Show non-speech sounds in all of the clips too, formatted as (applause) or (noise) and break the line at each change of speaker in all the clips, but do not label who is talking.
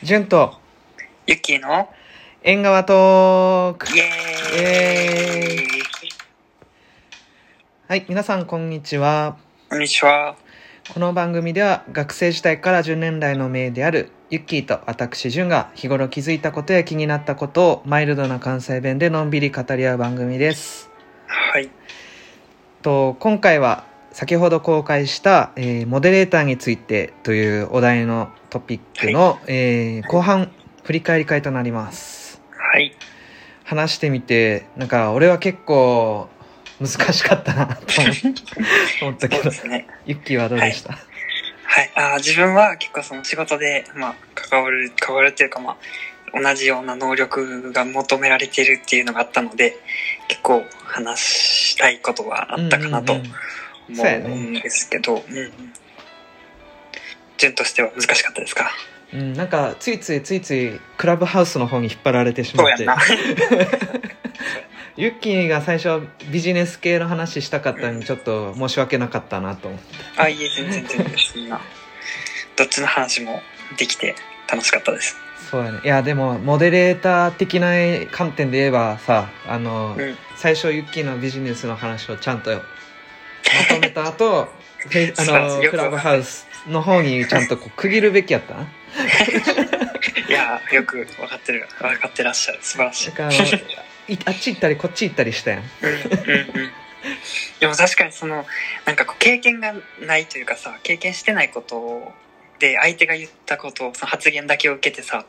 純と
ユッキーの
縁側トーク。
イエーイ。
イエーイ。はい皆さんこんにちは。
こんにちは。
この番組では学生時代から10年来の名であるユッキーと私純が日頃気づいたことや気になったことをマイルドな関西弁でのんびり語り合う番組です。
はい。
と今回は先ほど公開した、えーモデレーターについてというお題のトピックの、えー後半振り返り会となります
はい。
話してみてなんか俺は結構難しかったなと思 (laughs) 思ったけど
ね。
ユッキーはどうでした、
はい。あー自分は結構その仕事で、まあ、関わる、関わるっていうか、まあ、同じような能力が求められているっていうのがあったので、結構話したいことはあったかなと思
そうやね
うんですけど、うんうん。順としては難しかったですか？
うん、なんかついついついついクラブハウスの方に引っ張られてしまって。(laughs) ユッキーが最初ビジネス系の話したかったのにちょっと申し訳なかったなと思って
あ、いえ、全然全然そんな。どっちの話もできて楽しかったです。
そうやねいやでもモデレーター的な観点で言えばさあの、
うん。
最初ユッキーのビジネスの話をちゃんとまとめた後 (laughs) あのクラブハウスの方にちゃんとこう区切るべきやった？な (laughs) い
やーよく分かってる分かってらっしゃる。素晴らしい。
だからあっち行ったりこっち行ったりしたやん。
うんうんうん。でも確かにそのなんかこう経験がないというかさ経験してないことで相手が言ったことをその発言だけを受けてさ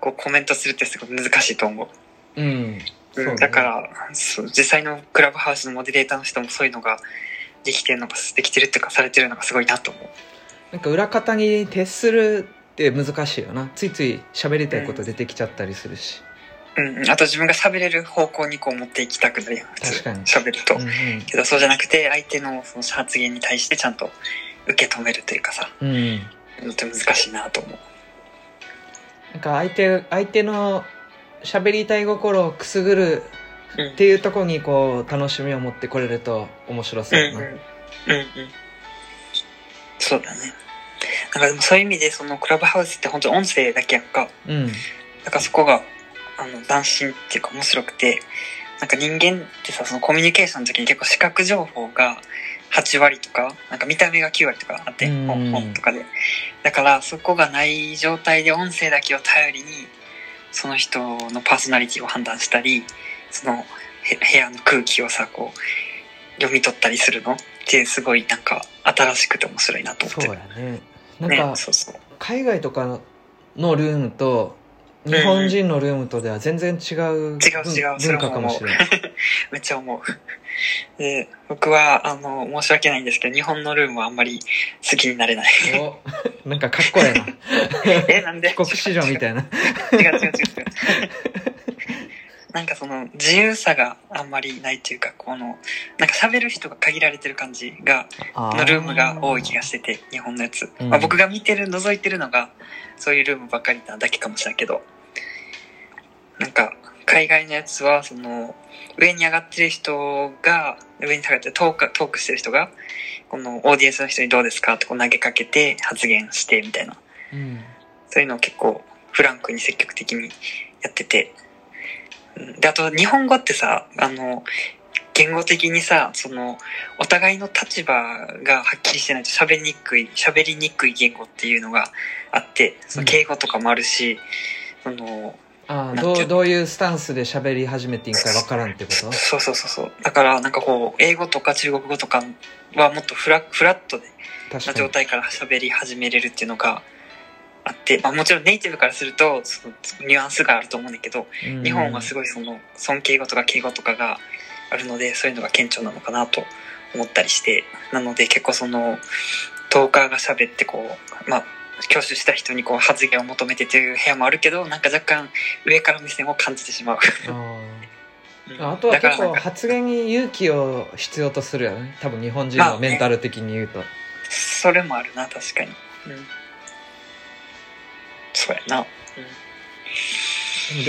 こうコメントするってすごい難しいと思う。
うん。そうね。
うんだからそう実際のクラブハウスのモデレーターの人もそういうのができてるのができてるっていうかされてるのがすごいなと思う。
なんか裏方に徹するって難しいよな。ついつい喋りたいこと出てきちゃったりするし、
うんうん。あと自分が喋れる方向にこう持っていきたくなるやん普通。
確かに。
喋ると、
うん。
けどそうじゃなくて相手のその発言に対してちゃんと受け止めるというかさ。
うん、うん、
のって難しいなと思う。
なんか相手相手の喋りたい心をくすぐる
うん。
っていうところにこう楽しみを持ってこれると面白そうやな、
うんうん。そうだね。なんかでもそういう意味でそのクラブハウスって本当音声だけやんか。
うん。
だからそこがあの斬新っていうか面白くてなんか人間ってさそのコミュニケーションの時に結構視覚情報が8割とかなんか見た目が9割とかあって
うん。
本本とかで。だからそこがない状態で音声だけを頼りにその人のパーソナリティを判断したりそのへ部屋の空気をさこう読み取ったりするの？ってすごいなんか新しくて面白いなと思って
そう
る
やね。なん
ね
か
そうそう。
海外とかのルームと日本人のルームとでは全然違う文
違う違う。
文化
も
かもしれない。(laughs)
めっちゃ思う。で、僕は、あの、申し訳ないんですけど、日本のルームはあんまり好きになれない。
おなんかかっこええな。(laughs)
え、なんで？
帰国子女みたいな。
違う違う違う違う。なんかその、自由さがあんまりないというか、この、なんか喋る人が限られてる感じが、のルームが多い気がしてて、日本のやつ。
うん
まあ、僕が見てる、覗いてるのが、そういうルームばっかりなだけかもしれないけど、なんか、海外のやつは、その、上に上がってる人が、上に下がってトーク、トークしてる人が、このオーディエンスの人にどうですかってこう投げかけて発言してみたいな。
うん
そういうのを結構フランクに積極的にやってて。うんで、あと日本語ってさ、あの、言語的にさ、その、お互いの立場がはっきりしてないと喋りにくい、喋りにくい言語っていうのがあって、その敬語とかもあるし、その、
あー
なんていうの？
どうどういうスタンスで喋り始めていいかわからんってこと？
そうそうそうそう。だからなんかこう、英語とか中国語とかはもっとフラフラットでな状態から喋り始めれるっていうのがあって、まあもちろんネイティブからすると、そのニュアンスがあると思うんだけど、
うん。
日本はすごいその尊敬語とか敬語とかがあるのでそういうのが顕著なのかなと思ったりしてなので結構そのトーカーが喋ってこうまあ教習した人にこう発言を求めてという部屋もあるけどなんか若干上から目線を感じてしまう。
あとは結構発言に勇気を必要とするよね多分日本人のメンタル的に言うと、
それもあるな確かにうんそうやな。
で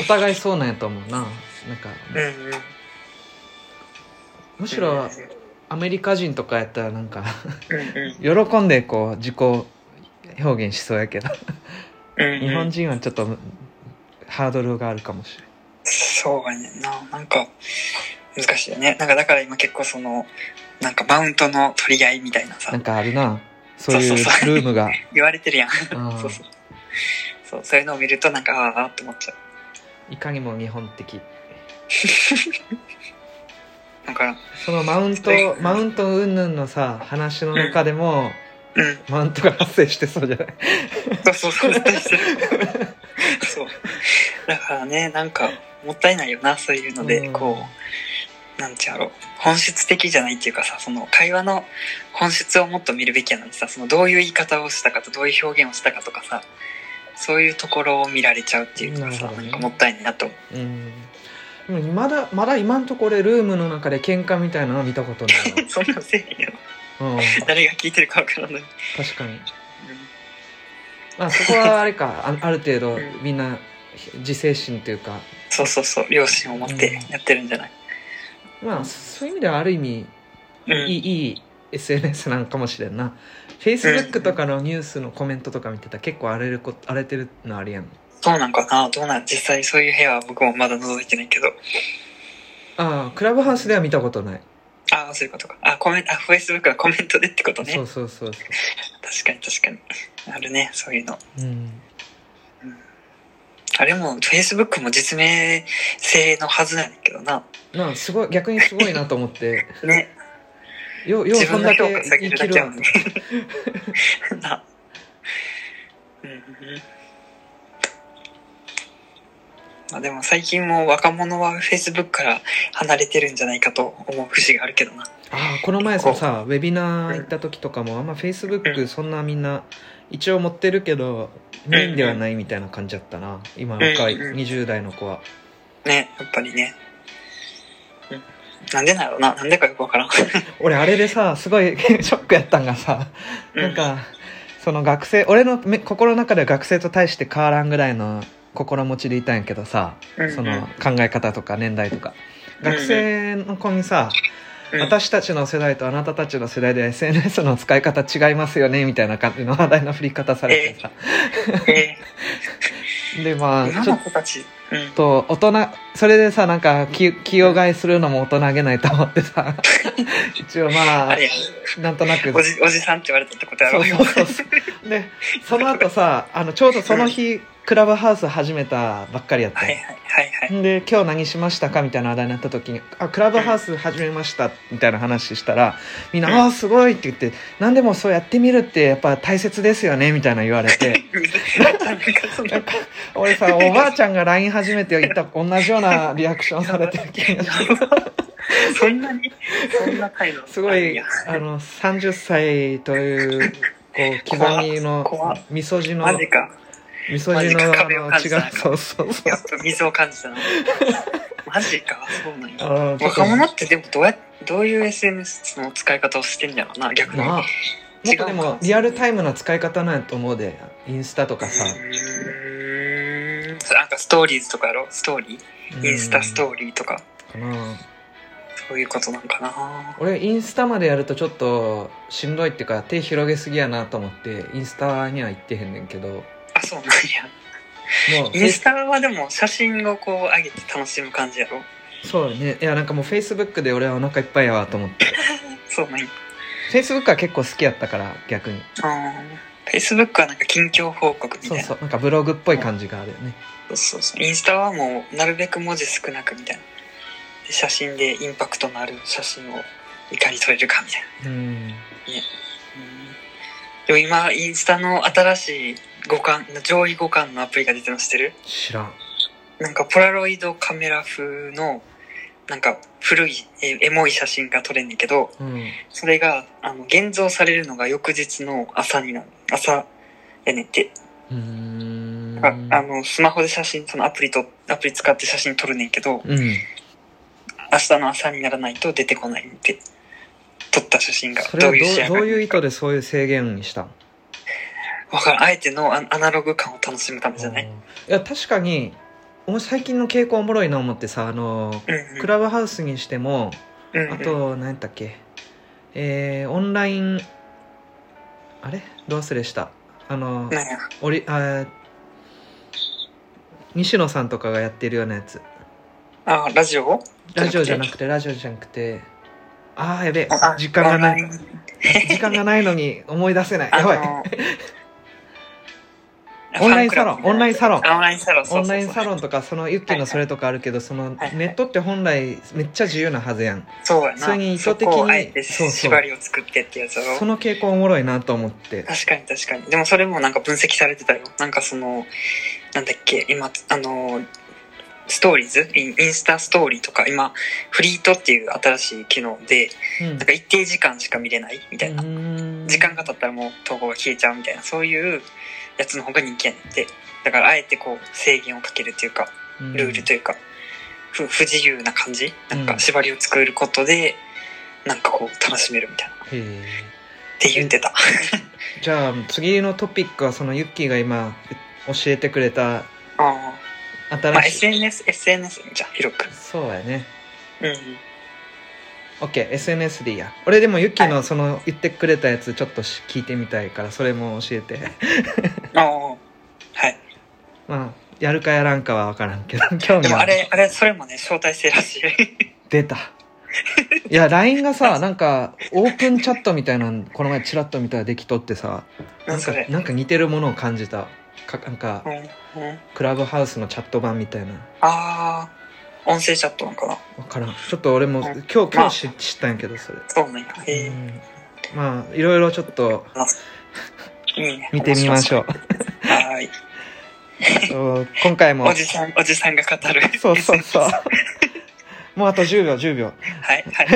お互いそうなんやと思うな。なんか、
うんうん。うん
むしろアメリカ人とかやったらなんか
うんうん。
喜んでこう自己表現しそうやけど。
うんうん。
日本人はちょっとハードルがあるかもしれ
そうやねんな。なんか、難しいよね。なんかだから今結構その、なんかマウントの取り合いみたいなさ。
ないなん、かあるな。そういう
そうそうそう。
ルームが。(laughs)
言われてるやん。そうそう。そう、そういうのを見るとなんか、あーあーって思っちゃう。
いかにも日本的 (laughs)
だから、
そのマウントマウント云々のさ話の中でも、
うん。
マウントが発生してそうじゃない？
そうそうそう。(laughs) そう。だからね、なんか、もったいないよな、そういうので、
うん
こう、なんちゃろう。本質的じゃないっていうかさ、その会話の本質をもっと見るべきやのにさ、そのどういう言い方をしたかとどういう表現をしたかとかさ、そういうところを見られちゃうっていうかさ、な
な
んかもったいないなと。思う。
うんまだまだ今のところルームの中で喧嘩みたいなのは見たことない (laughs)
そんなんせえよ。
わ、うん、
誰が聞いてるかわからんのに。
確かに。まあそこはあれか (laughs) あある程度
うん。
みんな自制心というか。
そうそうそう、良心を持ってやってるんじゃない、
まあそういう意味ではある意味
うん、
いいいい SNS なんかもしれんな Facebook とかのニュースのコメントとか見てたら結構荒れるこ荒れてるのあるやん
そうなんかなどうなん？実際そういう部屋は僕もまだ覗いてないけど。
ああクラブハウスでは見たことない、
ああ、そういうことか。あ、コメント、あ、Facebook はコメントでってことね。
そうそうそうそ
確かに確かに。あるね、そういうの。
ううん
あれも、Facebook も実名制のはずなんだけどな。
まあすごい逆にすごいなと思って (laughs)
ね。
ようようそんだけ生きる。
な。うんうん。まあでも最近も若者は Facebook から離れてるんじゃないかと思う節があるけどな。
ああこの前ささウェビナー行った時とかもあんま Facebook そんなみんな一応持ってるけどメインではないみたいな感じだったな今若い
うんうん
20代の子は
ね、やっぱりね。うん。なんでなんやろな。なんでかよくわからん。(laughs)
俺あれでさすごい (laughs) ショックやったんがさ
うん。
なんかその学生俺のめ心の中では学生と対して変わらんぐらいの心持ちでいたんやけどさ
うんうん。
その考え方とか年代とか。
うんうん。
学生の子にさ
うん。
私たちの世代とあなたたちの世代で SNS の使い方違いますよねみたいな感じの話題の振り方されてさ。
え
でまあち。ょっ。と大人それでさなんか気気を害するのも大人げないと思ってさ。(laughs) 一応まあなんとなく。
おじ、おじさんって言われたってことやろ。
そうそうそう。でその後さあのちょうどその日、クラブハウス始めたばっかりやった
はいはいはいはい。
で今日何しましたかみたいな話題になった時に「あクラブハウス始めました」みたいな話したらみんな「
うん
ああすごい」って言って「何でもそうやってみるってやっぱ大切ですよね」みたいな言われて (laughs) 俺さおばあちゃんが LINE 始めて言った同じようなリアクションされてる気がして
そんなに、そんな態度。
すごい
や
あの30歳というこう刻みのみそじの
マジか。
みそじのの違う。そうそうそう。
やっぱ水を感じたな。マジか、そうなんや。若者ってでもどうや、どういう SNS の使い方をしてんだろうな、逆に。
なあでもリアルタイムな使い方なんやと思うで。インスタとかさ、
うーん。なんかストーリーズとかやろ？ストーリー？インスタストーリーとか。
ーかな。
そういうことなんかな。
俺インスタまでやるとちょっとしんどいっていうか手広げすぎやなと思ってインスタには行ってへんねんけど
あ、そうなんや。
もう
インスタはでも写真をこう上げて楽しむ感じやろ？
そうねいやなんかもうフェイスブックで俺はお腹いっぱいやわと思って (laughs)
そうなんや。
フェイスブックは結構好きやったから逆に
あー Facebook はなんか近況報告みた
そう
いな。
そうなんかブログっぽい感じがあるよね
そうそうそう。インスタはもうなるべく文字少なくみたいな。で写真でインパクトのある写真をいかに撮れるかみたいな。
うん
うんでも今、インスタの新しい五感、上位互換のアプリが出てるの知ってる？
知らん
なんかポラロイドカメラ風の、なんか古いえエモい写真が撮れんねんけど、
うん
それが、あの、現像されるのが翌日の朝になる。朝やねんって。
うーん
ああの、スマホで写真、そのアプリと、アプリ使って写真撮るねんけど、
うん
明日の朝にならないと出てこないって。撮った写真が。
どう
いう仕上がり？
どういう意図でそういう制限にしたん？
わからん。あえてのアアナログ感を楽しむためじゃない？
いや確かにお最近の傾向おもろいな思ってさあの
うんうん。
クラブハウスにしても
うんうん。
あと何やったっけ。えー、オンラインあれ？どう忘れした。あの
なんや。
オリあ西野さんとかがやってるようなやつ。
あ、ラジオ？
ラジオじゃな
く
くてラジオじゃなくて。ああやべえ。
あ
時間がない。時間がないのに思い出せない。
あ
やばい。
の
オンラインサロンオンラインサロン。
あオンラインサロン、
オンラインサロンとかそのユッキーのそれとかあるけどそのネットって本来めっちゃ自由なはずやん。
そうやな。
それに意図的に
縛りを作ってってやつ。
その傾向おもろいなと思って。
確かに確かに。でもそれもなんか分析されてたよ。なんかその、なんだっけ、今、あの、ストーリーズ？インスタストーリーとか、今、フリートっていう新しい機能で、
うん。
なんか一定時間しか見れないみたいな。
うん。
時間が経ったらもう投稿が消えちゃうみたいな、そういうやつの方が人気やねんって。だからあえてこう制限をかけるっていうか、ルールというか、ふ不自由な感じ？なん
うん
か縛りを作ることで、なんかこう楽しめるみたいな。って言ってた。
じゃあ次のトピックはそのユッキーが今教えてくれた
ああ。まあ
新しい、
SNS、SNS じゃん、広く。
そうやね
うんうん。
OKSNS でいいや俺でもユッキーのその言ってくれたやつちょっとし聞いてみたいからそれも教えて (laughs)
ああ。はい。
まあやるかやらんかは分からんけど (laughs) 興味ある
でもあれ、あれ、それもね、招待制らしい。
出たいや LINE がさなんかオープンチャットみたいなのこの前チラッと見たらできとってさなんか。なんか似てるものを感じたかなんか
うんうん。
クラブハウスのチャット版みたいな
ああ。音声チャットなんかな。
分からんちょっと俺も
うん
今日今
まあ
日知知ったんやけどそれ、
そうなんや。へえ。
うんまあいろいろちょっと。見てみましょう
う。はい。(laughs)
今回も
おじさん、おじさんが語る。
そうそうそう (laughs) もうあと10秒10秒
はい、はい。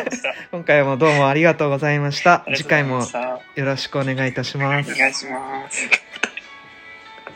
(laughs)
今回もどうもありがとうございました次回もよろしくお願いいたします
お願いします。